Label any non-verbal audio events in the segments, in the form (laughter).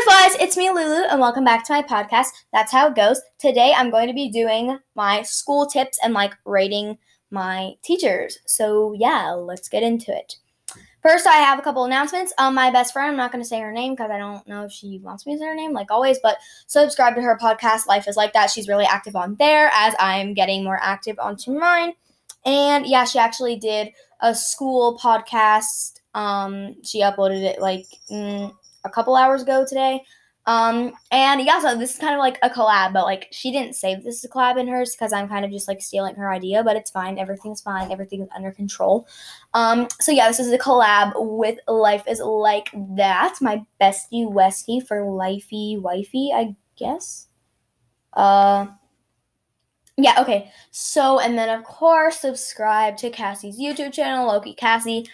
Butterflies, it's me, Lulu, and welcome back to my podcast. That's how it goes. Today, I'm going to be doing my school tips and like rating my teachers. So, yeah, let's get into it. First, I have a couple announcements. Um, my best friend, I'm not going to say her name because I don't know if she wants me to say her name, like always, but subscribe to her podcast, Life is Like That. She's really active on there as I'm getting more active onto mine. And yeah, she actually did a school podcast. Um, she uploaded it like. Mm, a couple hours ago today. Um, and yeah, so this is kind of like a collab, but like she didn't say this is a collab in hers because I'm kind of just like stealing her idea, but it's fine. Everything's fine. Everything's under control. Um, so yeah, this is a collab with Life is Like That, my bestie Westie for Lifey Wifey, I guess. Uh, yeah, okay. So, and then of course, subscribe to Cassie's YouTube channel, Loki Cassie.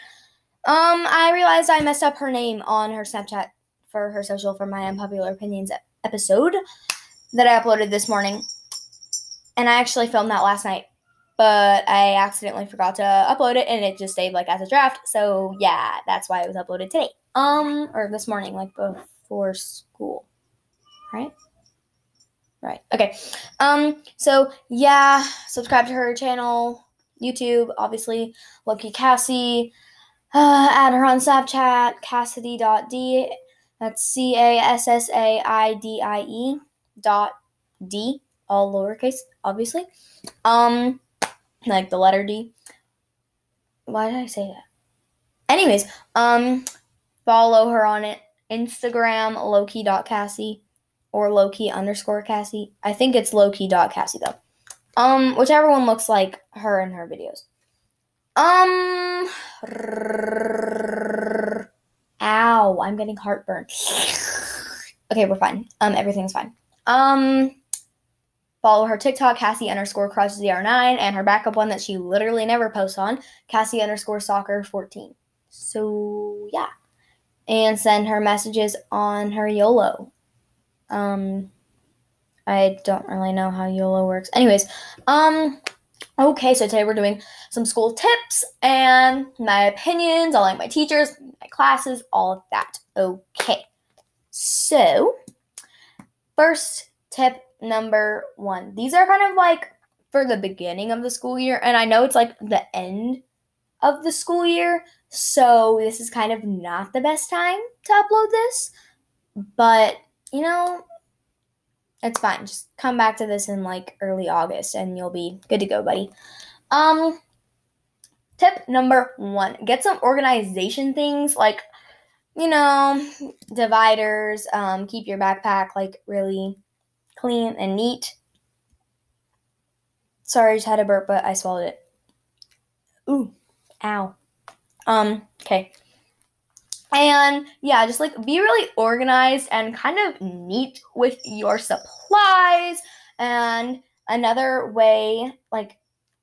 Um, I realized I messed up her name on her Snapchat for her social for my unpopular opinions episode that I uploaded this morning. And I actually filmed that last night, but I accidentally forgot to upload it and it just stayed like as a draft. So yeah, that's why it was uploaded today. Um, or this morning, like before school. Right? Right. Okay. Um, so yeah, subscribe to her channel, YouTube, obviously, Loki Cassie. Uh, add her on Snapchat, Cassidy.d that's C A S S A I D I E dot D, all lowercase, obviously. Um, like the letter D. Why did I say that? Anyways, um, follow her on it Instagram Loki.Cassie or Loki underscore Cassie. I think it's Loki.Cassie though. Um, whichever one looks like her in her videos. Um. Ow, I'm getting heartburn. okay, we're fine. Um, everything's fine. Um, follow her TikTok, Cassie underscore crush ZR9, and her backup one that she literally never posts on, Cassie underscore soccer 14. So yeah. And send her messages on her YOLO. Um, I don't really know how YOLO works. Anyways, um, Okay, so today we're doing some school tips and my opinions on like my teachers, my classes, all of that. Okay, so first tip number one. These are kind of like for the beginning of the school year, and I know it's like the end of the school year, so this is kind of not the best time to upload this, but you know, it's fine. Just come back to this in like early August and you'll be good to go, buddy. Um tip number 1. Get some organization things like you know, dividers, um keep your backpack like really clean and neat. Sorry, I just had a burp, but I swallowed it. Ooh, ow. Um, okay. And yeah, just like be really organized and kind of neat with your supplies. And another way, like,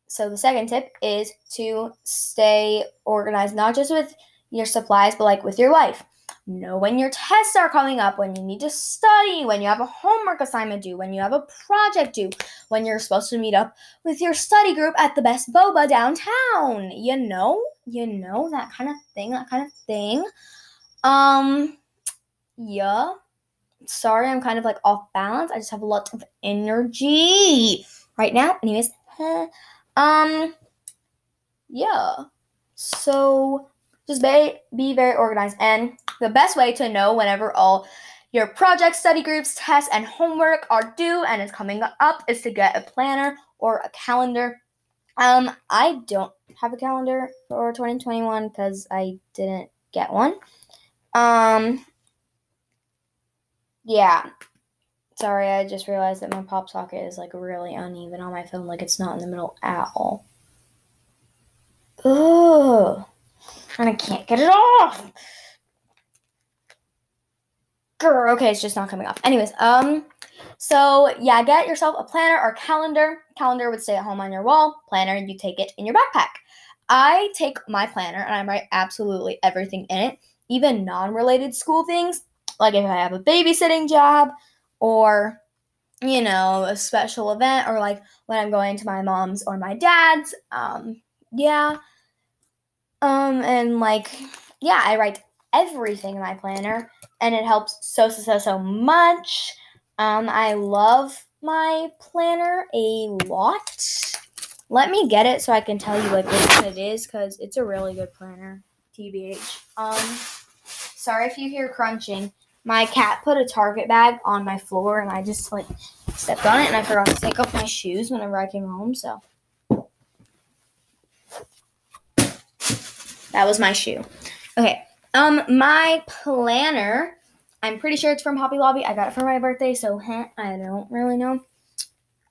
so the second tip is to stay organized, not just with your supplies, but like with your life. Know when your tests are coming up, when you need to study, when you have a homework assignment due, when you have a project due, when you're supposed to meet up with your study group at the best boba downtown. You know, you know, that kind of thing, that kind of thing. Um, yeah. Sorry, I'm kind of like off balance. I just have a lot of energy right now. Anyways, um, yeah. So just be be very organized, and the best way to know whenever all your projects, study groups, tests, and homework are due and is coming up is to get a planner or a calendar. Um, I don't have a calendar for 2021 because I didn't get one. Um, yeah. Sorry, I just realized that my pop socket is like really uneven on my phone, like it's not in the middle at all. Ugh. And I can't get it off. Grr, okay, it's just not coming off. Anyways, um, so yeah, get yourself a planner or calendar. Calendar would stay at home on your wall. Planner, you take it in your backpack. I take my planner and I write absolutely everything in it even non related school things, like if I have a babysitting job or, you know, a special event or like when I'm going to my mom's or my dad's. Um, yeah. Um, and like, yeah, I write everything in my planner, and it helps so so so so much. Um, I love my planner a lot. Let me get it so I can tell you like what it is because it's a really good planner. TBH. Um, sorry if you hear crunching. My cat put a Target bag on my floor and I just like stepped on it and I forgot to take off my shoes whenever I came home. So that was my shoe. Okay. Um, my planner. I'm pretty sure it's from Hobby Lobby. I got it for my birthday, so heh, I don't really know.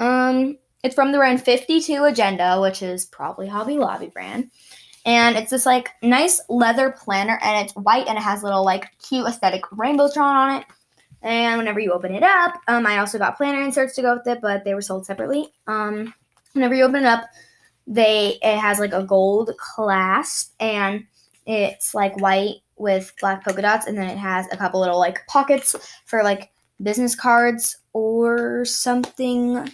Um, it's from the brand 52 Agenda, which is probably Hobby Lobby brand. And it's this like nice leather planner and it's white and it has little like cute aesthetic rainbows drawn on it. And whenever you open it up, um, I also got planner inserts to go with it, but they were sold separately. Um, whenever you open it up, they it has like a gold clasp and it's like white with black polka dots, and then it has a couple little like pockets for like business cards or something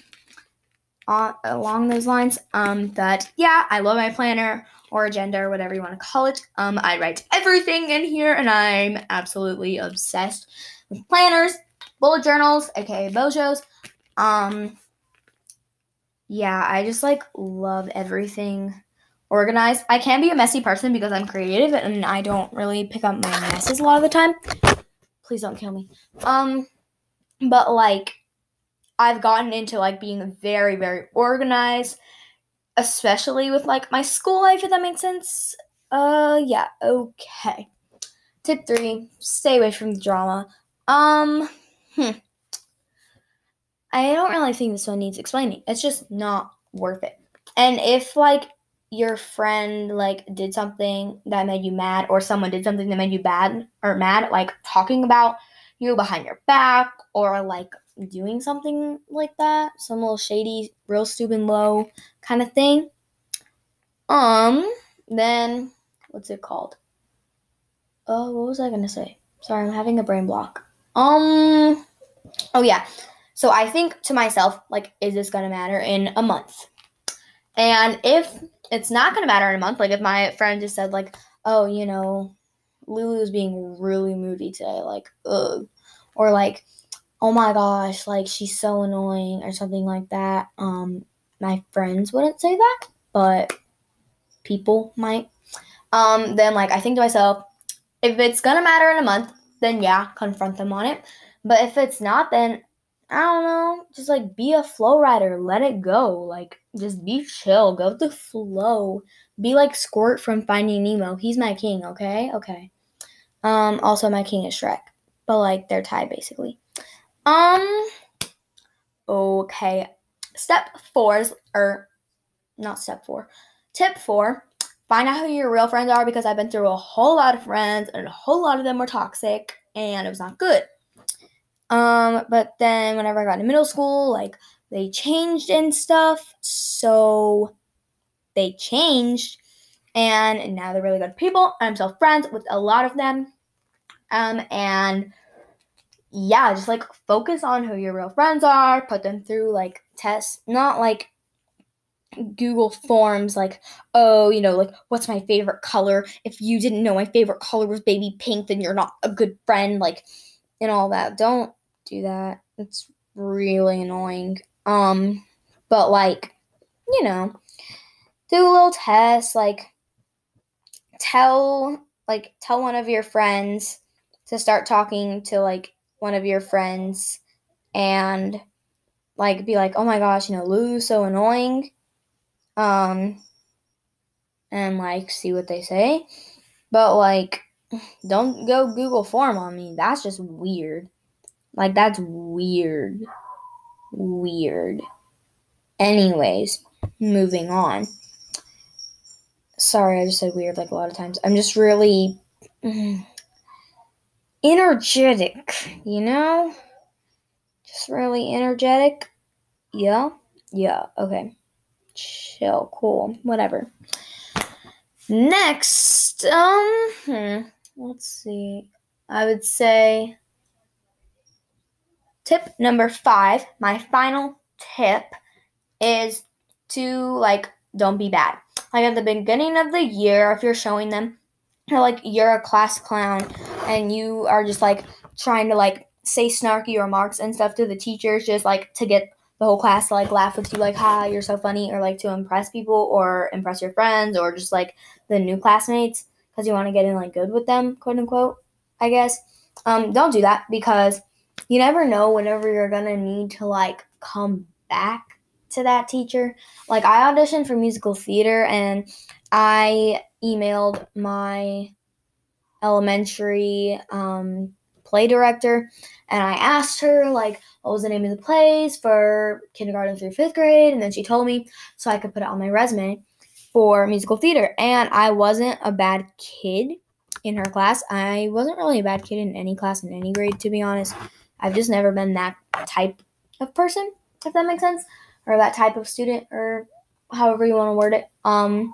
on, along those lines. Um, but yeah, I love my planner or agenda or whatever you want to call it. Um, I write everything in here, and I'm absolutely obsessed with planners, bullet journals, aka bujos. Um, yeah, I just like love everything organized. I can be a messy person because I'm creative and I don't really pick up my messes a lot of the time. Please don't kill me. Um, but like I've gotten into like being very, very organized, especially with like my school life, if that makes sense. Uh, yeah, okay. Tip three: stay away from the drama. Um, hmm. I don't really think this one needs explaining. It's just not worth it. And if like your friend like did something that made you mad or someone did something that made you bad or mad like talking about you behind your back or like doing something like that some little shady real stupid low kind of thing. Um then what's it called? Oh what was i gonna say? Sorry i'm having a brain block. Um oh yeah. So i think to myself like is this gonna matter in a month? And if it's not to matter in a month. Like if my friend just said like, "Oh, you know, Lulu's being really moody today," like, ugh, or like, "Oh my gosh, like she's so annoying," or something like that. Um, my friends wouldn't say that, but people might. Um, then like I think to myself, if it's gonna matter in a month, then yeah, confront them on it. But if it's not, then I don't know, just like be a flow rider, let it go. Like just be chill, go with the flow. Be like Squirt from Finding Nemo. He's my king, okay? Okay. Um also my king is Shrek. But like they're tied basically. Um okay. Step 4 is or not step 4. Tip 4 find out who your real friends are because I've been through a whole lot of friends and a whole lot of them were toxic and it was not good. Um, but then whenever I got to middle school, like they changed and stuff. So they changed and now they're really good people. I'm still friends with a lot of them. Um, and yeah, just like focus on who your real friends are, put them through like tests, not like Google Forms, like, oh, you know, like, what's my favorite color? If you didn't know my favorite color was baby pink, then you're not a good friend, like, and all that. Don't do that. It's really annoying. Um, but like, you know, do a little test, like tell like tell one of your friends to start talking to like one of your friends and like be like, "Oh my gosh, you know, Lulu's so annoying." Um and like see what they say. But like don't go Google form on me. That's just weird. Like, that's weird. Weird. Anyways, moving on. Sorry, I just said weird like a lot of times. I'm just really energetic, you know? Just really energetic. Yeah? Yeah, okay. Chill, cool, whatever. Next, um, hmm, let's see. I would say Tip number five, my final tip is to like don't be bad. Like at the beginning of the year, if you're showing them or like you're a class clown and you are just like trying to like say snarky remarks and stuff to the teachers just like to get the whole class to like laugh with you like ha you're so funny or like to impress people or impress your friends or just like the new classmates because you want to get in like good with them quote unquote i guess. Um don't do that because you never know whenever you're gonna need to like come back to that teacher. Like i auditioned for musical theater and i emailed my elementary um, play director and I asked her like what was the name of the plays for kindergarten through fifth grade, and then she told me so I could put it on my resume for musical theater. And I wasn't a bad kid in her class. I wasn't really a bad kid in any class in any grade, to be honest. I've just never been that type of person, if that makes sense, or that type of student, or however you want to word it. Um,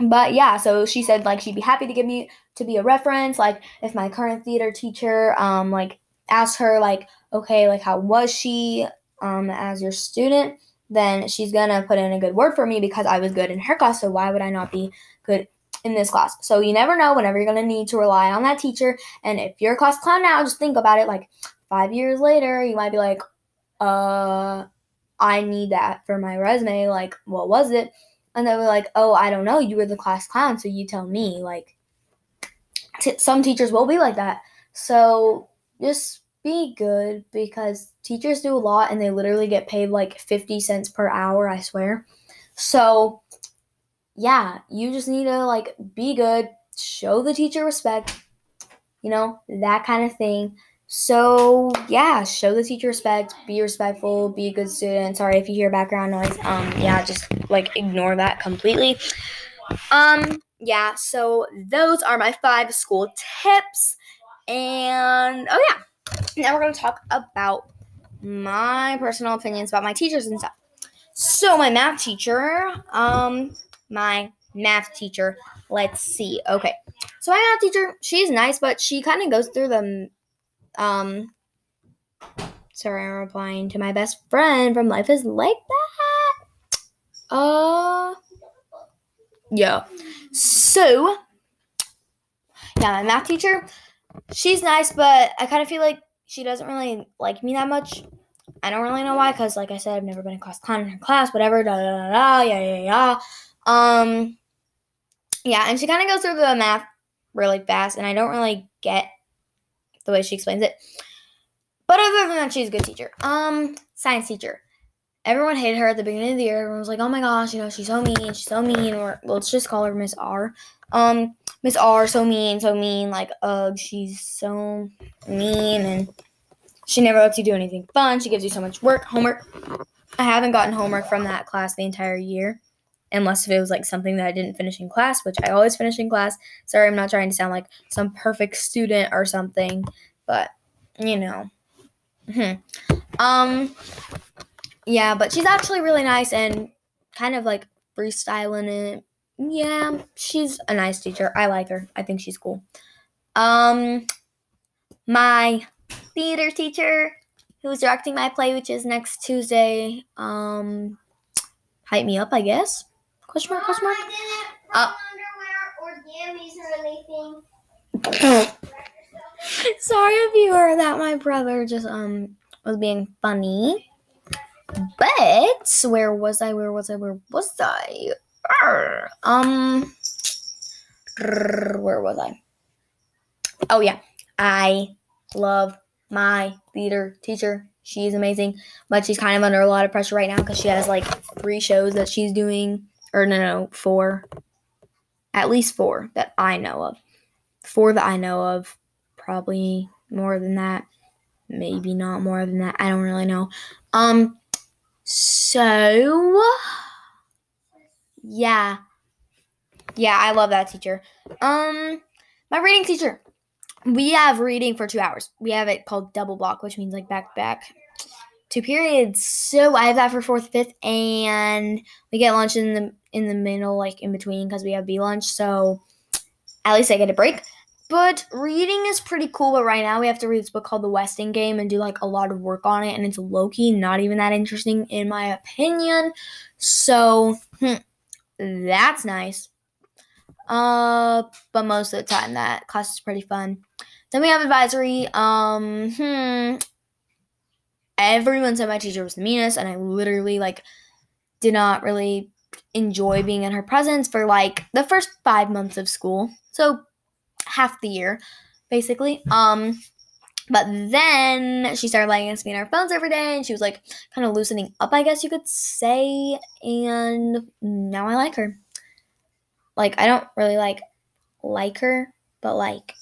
but yeah, so she said like she'd be happy to give me to be a reference. Like if my current theater teacher um like asked her like okay like how was she um as your student, then she's gonna put in a good word for me because I was good in her class. So why would I not be good in this class? So you never know whenever you're gonna need to rely on that teacher. And if you're a class clown now, just think about it. Like five years later, you might be like, uh, I need that for my resume. Like what was it? And they were like, "Oh, I don't know. You were the class clown, so you tell me." Like, t- some teachers will be like that. So just be good because teachers do a lot, and they literally get paid like fifty cents per hour. I swear. So yeah, you just need to like be good, show the teacher respect, you know, that kind of thing. So yeah, show the teacher respect, be respectful, be a good student. Sorry if you hear background noise. Um, yeah, just like ignore that completely. Um, yeah, so those are my five school tips. And oh yeah, now we're gonna talk about my personal opinions about my teachers and stuff. So my math teacher, um, my math teacher, let's see. Okay. So my math teacher, she's nice, but she kind of goes through the um, sorry, I'm replying to my best friend from Life is Like That. Uh, yeah. So, yeah, my math teacher, she's nice, but I kind of feel like she doesn't really like me that much. I don't really know why, because like I said, I've never been in class clown in her class, whatever, da da da da, yeah, yeah, yeah. Um, yeah, and she kind of goes through the math really fast, and I don't really get the way she explains it. But other than that, she's a good teacher. Um, science teacher. Everyone hated her at the beginning of the year. Everyone was like, "Oh my gosh, you know, she's so mean. She's so mean." Or let's just call her Miss R. Um, Miss R, so mean, so mean. Like, ugh, she's so mean, and she never lets you do anything fun. She gives you so much work, homework. I haven't gotten homework from that class the entire year unless if it was like something that I didn't finish in class, which I always finish in class. Sorry, I'm not trying to sound like some perfect student or something, but you know. Hmm. Um yeah, but she's actually really nice and kind of like freestyling it. Yeah, she's a nice teacher. I like her. I think she's cool. Um my theater teacher who's directing my play which is next Tuesday um hype me up, I guess. Question mark? Question mark? Uh, (laughs) Sorry if you heard that my brother just um was being funny. But where was I? Where was I? Where was I? Arr, um where was I? Oh yeah. I love my theater teacher. She's amazing, but she's kind of under a lot of pressure right now because she has like three shows that she's doing or no, no, four. At least four that I know of. Four that I know of. Probably more than that. Maybe not more than that. I don't really know. Um, so yeah. Yeah, I love that teacher. Um, my reading teacher. We have reading for two hours. We have it called double block, which means like back to back two periods. So I have that for fourth, fifth, and we get lunch in the in the middle, like in between, because we have B lunch. So at least I get a break. But reading is pretty cool. But right now we have to read this book called The Westing Game and do like a lot of work on it, and it's low key, not even that interesting in my opinion. So hmm, that's nice. Uh, but most of the time that class is pretty fun. Then we have advisory. Um, hmm. Everyone said my teacher was the meanest, and I literally like did not really enjoy being in her presence for like the first five months of school. So half the year, basically. Um, but then she started letting us be on our phones every day, and she was like kind of loosening up, I guess you could say. And now I like her. Like I don't really like like her, but like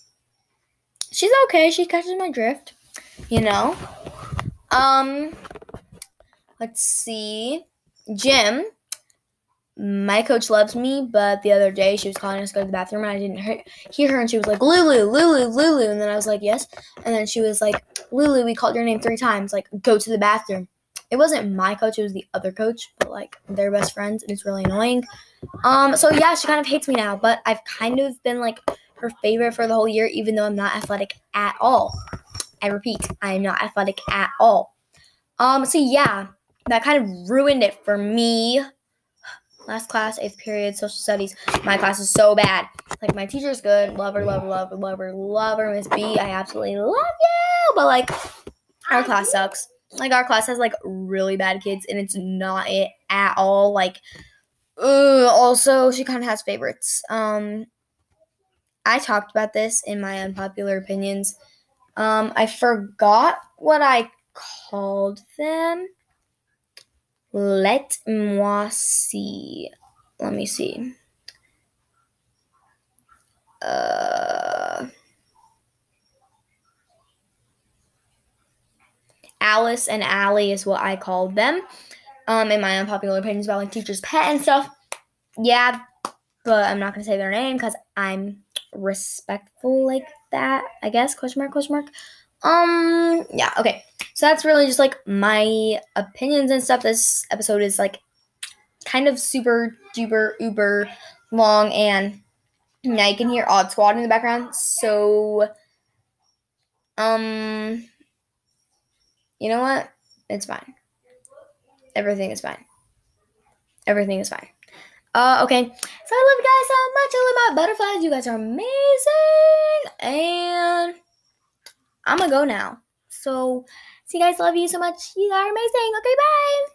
she's okay. She catches my drift, you know. Um, let's see, gym my coach loves me, but the other day she was calling us to go to the bathroom and I didn't hear her and she was like, Lulu, Lulu, Lulu. And then I was like, yes. And then she was like, Lulu, we called your name three times. Like, go to the bathroom. It wasn't my coach, it was the other coach, but like they're best friends and it's really annoying. Um, so yeah, she kind of hates me now, but I've kind of been like her favorite for the whole year, even though I'm not athletic at all. I repeat, I am not athletic at all. Um, so yeah, that kind of ruined it for me last class, eighth period, social studies. My class is so bad. Like my teacher's good, love her, love her, love her, love her, love her, Miss B. I absolutely love you. But like our class sucks. Like our class has like really bad kids, and it's not it at all. Like, also she kind of has favorites. Um, I talked about this in my unpopular opinions. Um, I forgot what I called them. Let moi see. Let me see. Uh, Alice and Allie is what I called them. Um, in my unpopular opinions about like teacher's pet and stuff. Yeah, but I'm not gonna say their name because I'm respectful like that. I guess question mark question mark. Um, yeah, okay. So that's really just like my opinions and stuff. This episode is like kind of super duper uber long and now you can hear Odd Squad in the background. So um you know what? It's fine. Everything is fine. Everything is fine. Uh, okay. So I love you guys so much. I love my butterflies. You guys are amazing. And I'm gonna go now. So, see you guys. Love you so much. You are amazing. Okay, bye.